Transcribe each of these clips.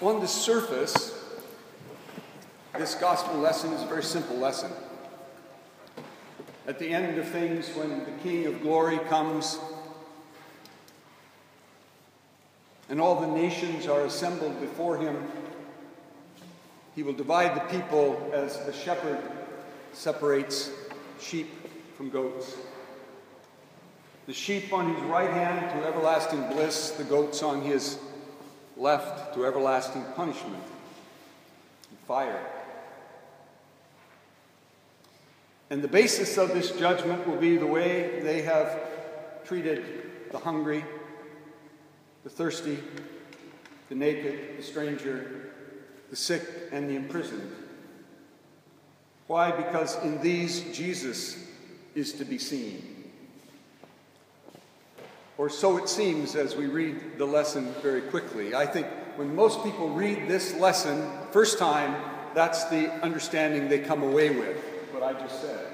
On the surface, this gospel lesson is a very simple lesson. At the end of things, when the King of glory comes and all the nations are assembled before him, he will divide the people as a shepherd separates sheep from goats. The sheep on his right hand to everlasting bliss, the goats on his left to everlasting punishment and fire. And the basis of this judgment will be the way they have treated the hungry, the thirsty, the naked, the stranger, the sick, and the imprisoned. Why? Because in these Jesus is to be seen. Or so it seems as we read the lesson very quickly. I think when most people read this lesson first time, that's the understanding they come away with, what I just said.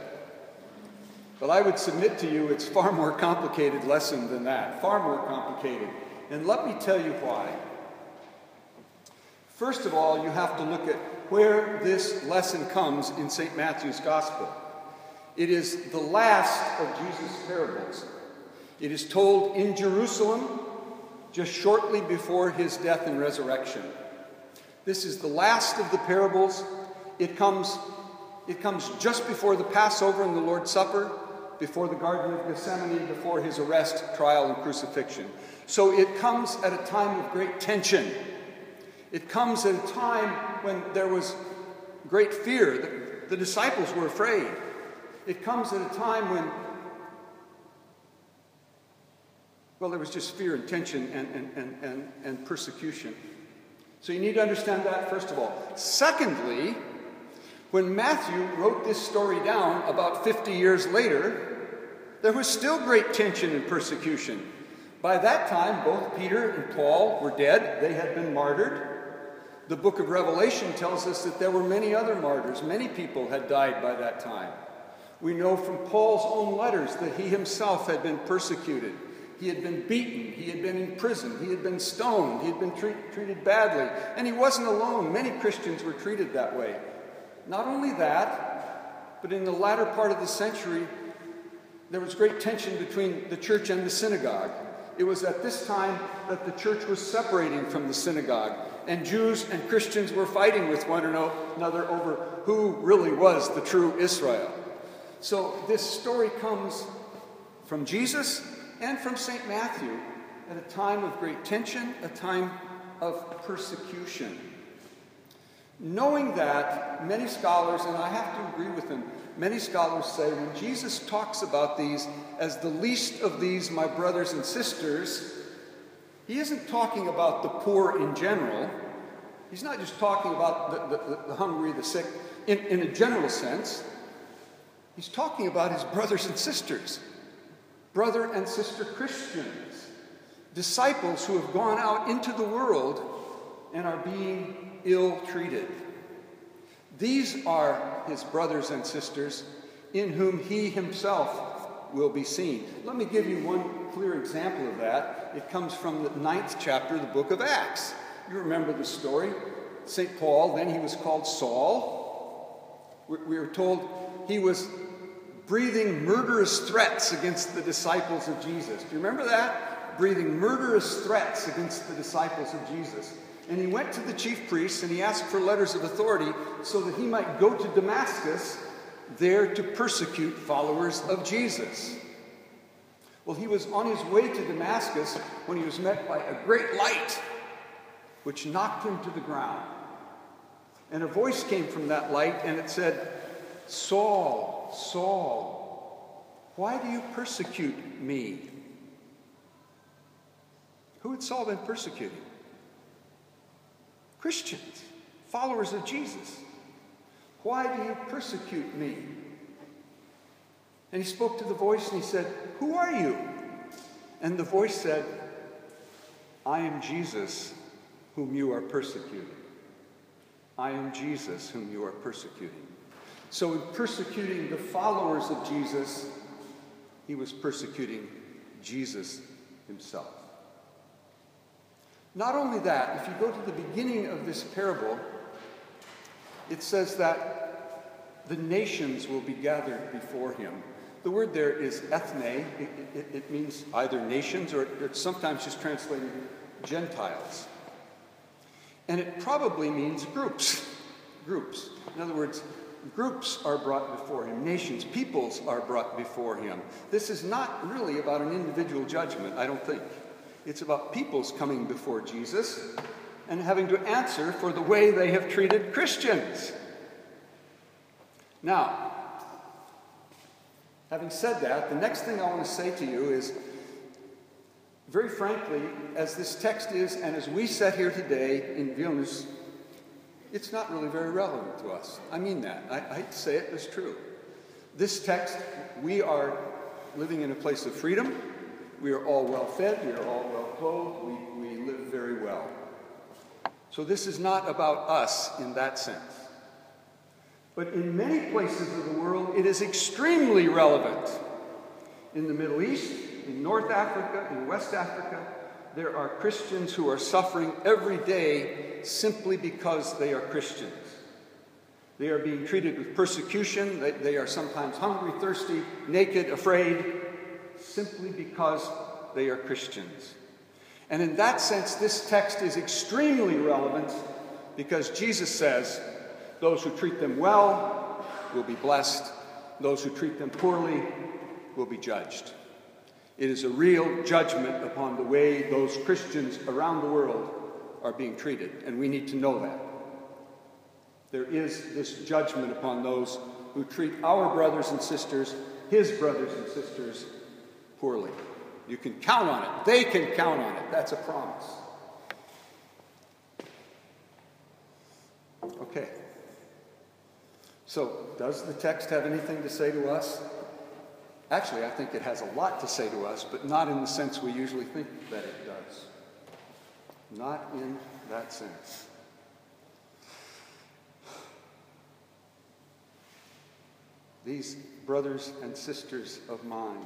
But I would submit to you it's far more complicated lesson than that, far more complicated. And let me tell you why. First of all, you have to look at where this lesson comes in St. Matthew's Gospel. It is the last of Jesus' parables. It is told in Jerusalem just shortly before his death and resurrection. This is the last of the parables. It comes, it comes just before the Passover and the Lord's Supper, before the Garden of Gethsemane, before his arrest, trial, and crucifixion. So it comes at a time of great tension. It comes at a time when there was great fear. The, the disciples were afraid. It comes at a time when, well, there was just fear and tension and, and, and, and, and persecution. So you need to understand that, first of all. Secondly, when Matthew wrote this story down about 50 years later, there was still great tension and persecution. By that time, both Peter and Paul were dead, they had been martyred. The book of Revelation tells us that there were many other martyrs. Many people had died by that time. We know from Paul's own letters that he himself had been persecuted. He had been beaten. He had been in prison. He had been stoned. He had been treat, treated badly. And he wasn't alone. Many Christians were treated that way. Not only that, but in the latter part of the century, there was great tension between the church and the synagogue. It was at this time that the church was separating from the synagogue, and Jews and Christians were fighting with one another over who really was the true Israel. So this story comes from Jesus and from St. Matthew at a time of great tension, a time of persecution. Knowing that, many scholars, and I have to agree with them, many scholars say when Jesus talks about these as the least of these, my brothers and sisters, he isn't talking about the poor in general. He's not just talking about the, the, the hungry, the sick, in, in a general sense. He's talking about his brothers and sisters, brother and sister Christians, disciples who have gone out into the world and are being ill treated. These are his brothers and sisters in whom he himself will be seen. Let me give you one clear example of that. It comes from the ninth chapter of the book of Acts. You remember the story. St. Paul, then he was called Saul. We are told he was breathing murderous threats against the disciples of Jesus. Do you remember that? Breathing murderous threats against the disciples of Jesus. And he went to the chief priests and he asked for letters of authority so that he might go to Damascus there to persecute followers of Jesus. Well, he was on his way to Damascus when he was met by a great light, which knocked him to the ground. And a voice came from that light and it said, Saul, Saul, why do you persecute me? Who had Saul been persecuting? Christians, followers of Jesus. Why do you persecute me? And he spoke to the voice and he said, Who are you? And the voice said, I am Jesus whom you are persecuting. I am Jesus whom you are persecuting. So, in persecuting the followers of Jesus, he was persecuting Jesus himself. Not only that, if you go to the beginning of this parable, it says that the nations will be gathered before him. The word there is ethne. It, it, it means either nations or it's sometimes just translated Gentiles. And it probably means groups. groups. In other words, groups are brought before him, nations, peoples are brought before him. This is not really about an individual judgment, I don't think. It's about peoples coming before Jesus and having to answer for the way they have treated Christians. Now, having said that, the next thing I want to say to you is very frankly, as this text is, and as we sit here today in Vilnius, it's not really very relevant to us. I mean that. I, I say it, it's true. This text, we are living in a place of freedom. We are all well fed. We are all well clothed. We, we live very well. So this is not about us in that sense. But in many places of the world, it is extremely relevant. In the Middle East, in North Africa, in West Africa, there are Christians who are suffering every day simply because they are Christians. They are being treated with persecution. They, they are sometimes hungry, thirsty, naked, afraid, simply because they are Christians. And in that sense, this text is extremely relevant because Jesus says, Those who treat them well will be blessed, those who treat them poorly will be judged. It is a real judgment upon the way those Christians around the world are being treated, and we need to know that. There is this judgment upon those who treat our brothers and sisters, his brothers and sisters, poorly. You can count on it. They can count on it. That's a promise. Okay. So, does the text have anything to say to us? Actually, I think it has a lot to say to us, but not in the sense we usually think that it does. Not in that sense. These brothers and sisters of mine,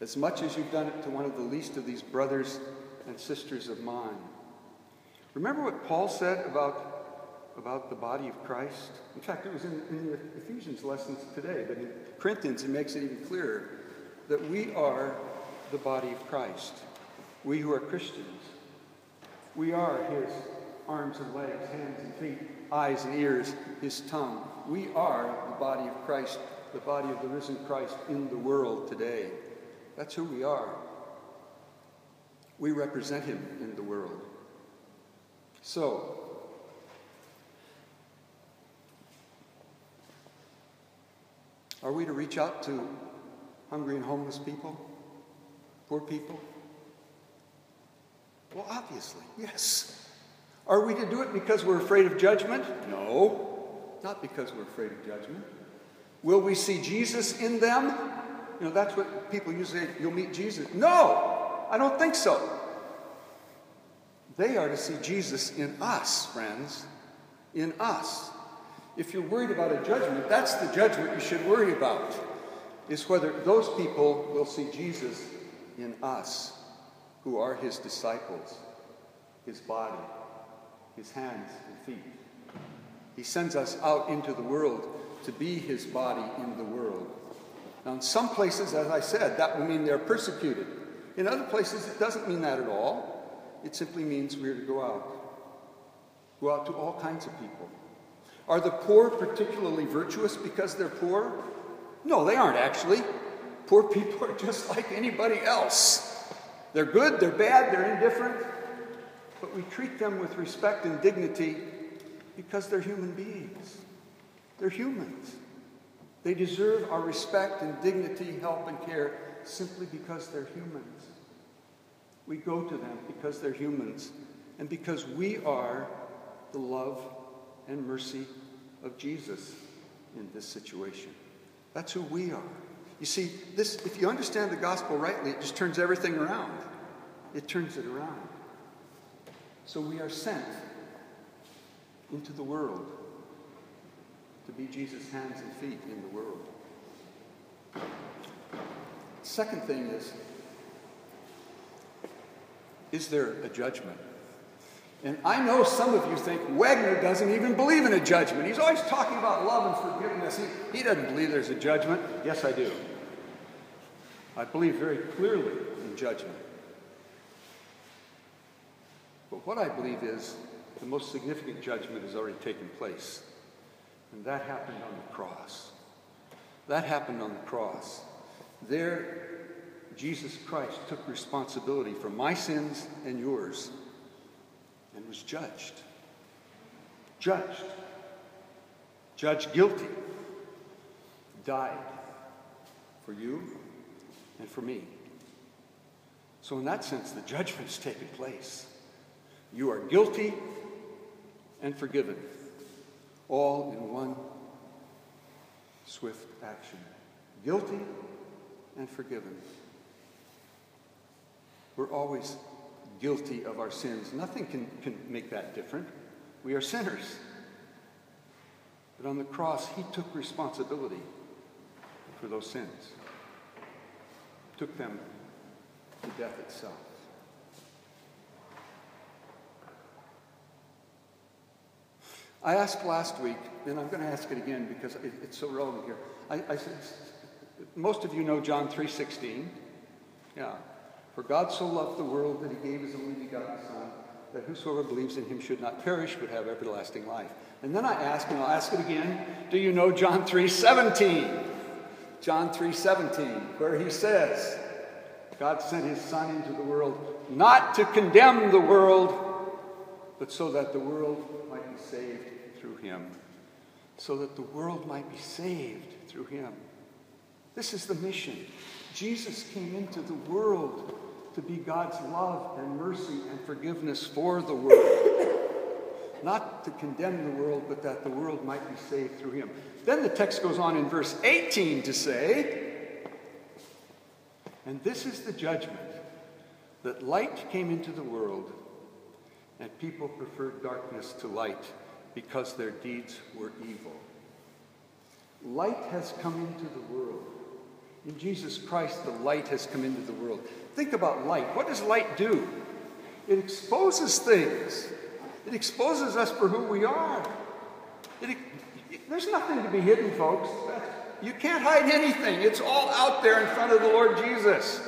as much as you've done it to one of the least of these brothers and sisters of mine, remember what Paul said about about the body of Christ. In fact, it was in, in the Ephesians lessons today, but in Corinthians it makes it even clearer that we are the body of Christ. We who are Christians. We are his arms and legs, hands and feet, eyes and ears, his tongue. We are the body of Christ, the body of the risen Christ in the world today. That's who we are. We represent him in the world. So, Are we to reach out to hungry and homeless people? Poor people? Well, obviously, yes. Are we to do it because we're afraid of judgment? No, not because we're afraid of judgment. Will we see Jesus in them? You know, that's what people usually say, you'll meet Jesus. No, I don't think so. They are to see Jesus in us, friends, in us. If you're worried about a judgment, that's the judgment you should worry about, is whether those people will see Jesus in us, who are his disciples, his body, his hands and feet. He sends us out into the world to be his body in the world. Now, in some places, as I said, that will mean they're persecuted. In other places, it doesn't mean that at all. It simply means we're to go out. Go out to all kinds of people. Are the poor particularly virtuous because they're poor? No, they aren't actually. Poor people are just like anybody else. They're good, they're bad, they're indifferent, but we treat them with respect and dignity because they're human beings. They're humans. They deserve our respect and dignity, help, and care simply because they're humans. We go to them because they're humans and because we are the love and mercy of Jesus in this situation. That's who we are. You see, this if you understand the gospel rightly, it just turns everything around. It turns it around. So we are sent into the world to be Jesus' hands and feet in the world. Second thing is is there a judgment? And I know some of you think Wagner doesn't even believe in a judgment. He's always talking about love and forgiveness. He, he doesn't believe there's a judgment. Yes, I do. I believe very clearly in judgment. But what I believe is the most significant judgment has already taken place. And that happened on the cross. That happened on the cross. There, Jesus Christ took responsibility for my sins and yours was judged. Judged. Judged guilty. Died for you and for me. So, in that sense, the judgment's taken place. You are guilty and forgiven, all in one swift action. Guilty and forgiven. We're always guilty of our sins. Nothing can, can make that different. We are sinners. But on the cross, he took responsibility for those sins, took them to death itself. I asked last week, and I'm going to ask it again because it, it's so relevant here. I, I said, most of you know John 3.16. Yeah. For God so loved the world that he gave his only begotten Son, that whosoever believes in him should not perish but have everlasting life. And then I ask, and I'll ask it again, do you know John 3.17? John 3.17, where he says, God sent his Son into the world not to condemn the world, but so that the world might be saved through him. So that the world might be saved through him. This is the mission. Jesus came into the world to be God's love and mercy and forgiveness for the world. Not to condemn the world, but that the world might be saved through him. Then the text goes on in verse 18 to say, And this is the judgment that light came into the world, and people preferred darkness to light because their deeds were evil. Light has come into the world. In Jesus Christ, the light has come into the world. Think about light. What does light do? It exposes things, it exposes us for who we are. It, it, there's nothing to be hidden, folks. You can't hide anything, it's all out there in front of the Lord Jesus.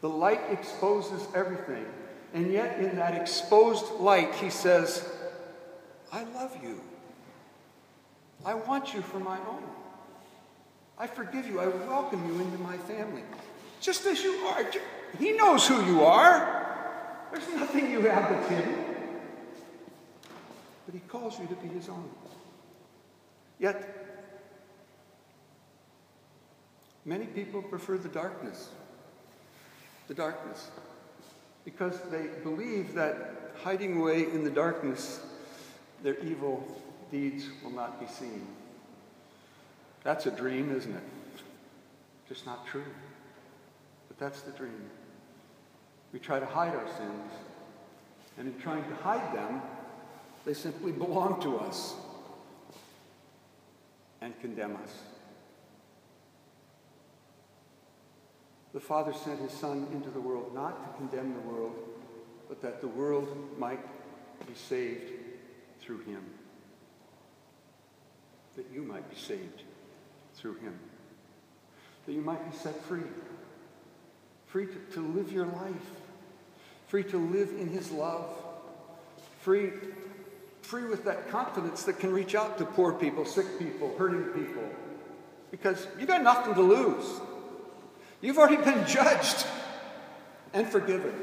The light exposes everything. And yet, in that exposed light, he says, I love you. I want you for my own. I forgive you. I welcome you into my family. Just as you are. He knows who you are. There's nothing you have that's hidden. But he calls you to be his own. Yet, many people prefer the darkness. The darkness. Because they believe that hiding away in the darkness, their evil deeds will not be seen. That's a dream, isn't it? Just not true. But that's the dream. We try to hide our sins, and in trying to hide them, they simply belong to us and condemn us. The Father sent his Son into the world not to condemn the world, but that the world might be saved through him. That you might be saved through him. That you might be set free. Free to, to live your life. Free to live in his love. Free, free with that confidence that can reach out to poor people, sick people, hurting people. Because you've got nothing to lose. You've already been judged and forgiven.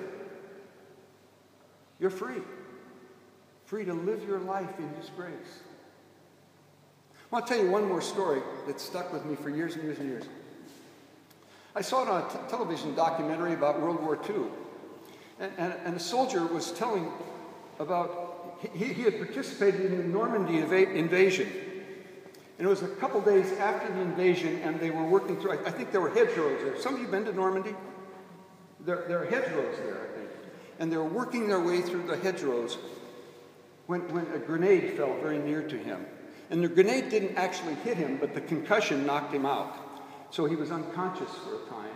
You're free. Free to live your life in his grace. I want to tell you one more story that stuck with me for years and years and years. I saw it on a t- television documentary about World War II. And, and, and a soldier was telling about, he, he had participated in the Normandy inv- invasion. And it was a couple days after the invasion, and they were working through, I, I think there were hedgerows there. Some of you been to Normandy? There, there are hedgerows there, I think. And they were working their way through the hedgerows when, when a grenade fell very near to him. And the grenade didn't actually hit him, but the concussion knocked him out. So he was unconscious for a time.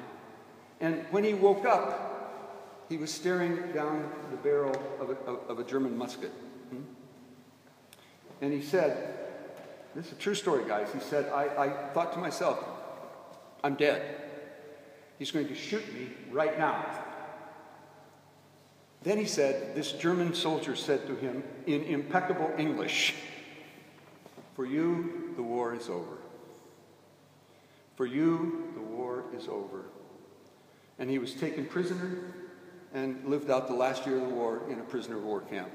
And when he woke up, he was staring down the barrel of a, of a German musket. Hmm? And he said, This is a true story, guys. He said, I, I thought to myself, I'm dead. He's going to shoot me right now. Then he said, This German soldier said to him in impeccable English, For you, the war is over. For you, the war is over. And he was taken prisoner and lived out the last year of the war in a prisoner of war camp.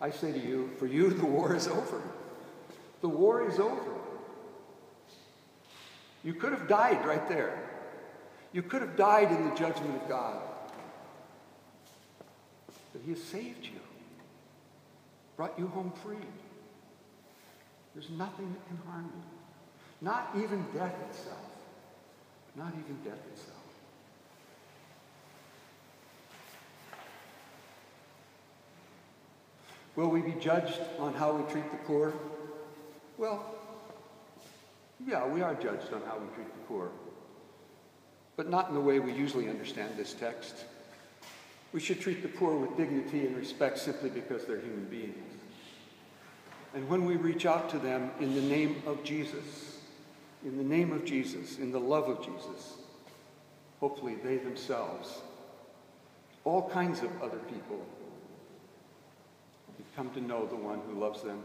I say to you, for you, the war is over. The war is over. You could have died right there. You could have died in the judgment of God. But He has saved you, brought you home free. There's nothing that can harm you. Not even death itself. Not even death itself. Will we be judged on how we treat the poor? Well, yeah, we are judged on how we treat the poor, but not in the way we usually understand this text. We should treat the poor with dignity and respect simply because they're human beings. And when we reach out to them in the name of Jesus, in the name of Jesus, in the love of Jesus, hopefully they themselves, all kinds of other people, come to know the one who loves them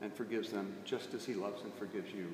and forgives them just as he loves and forgives you.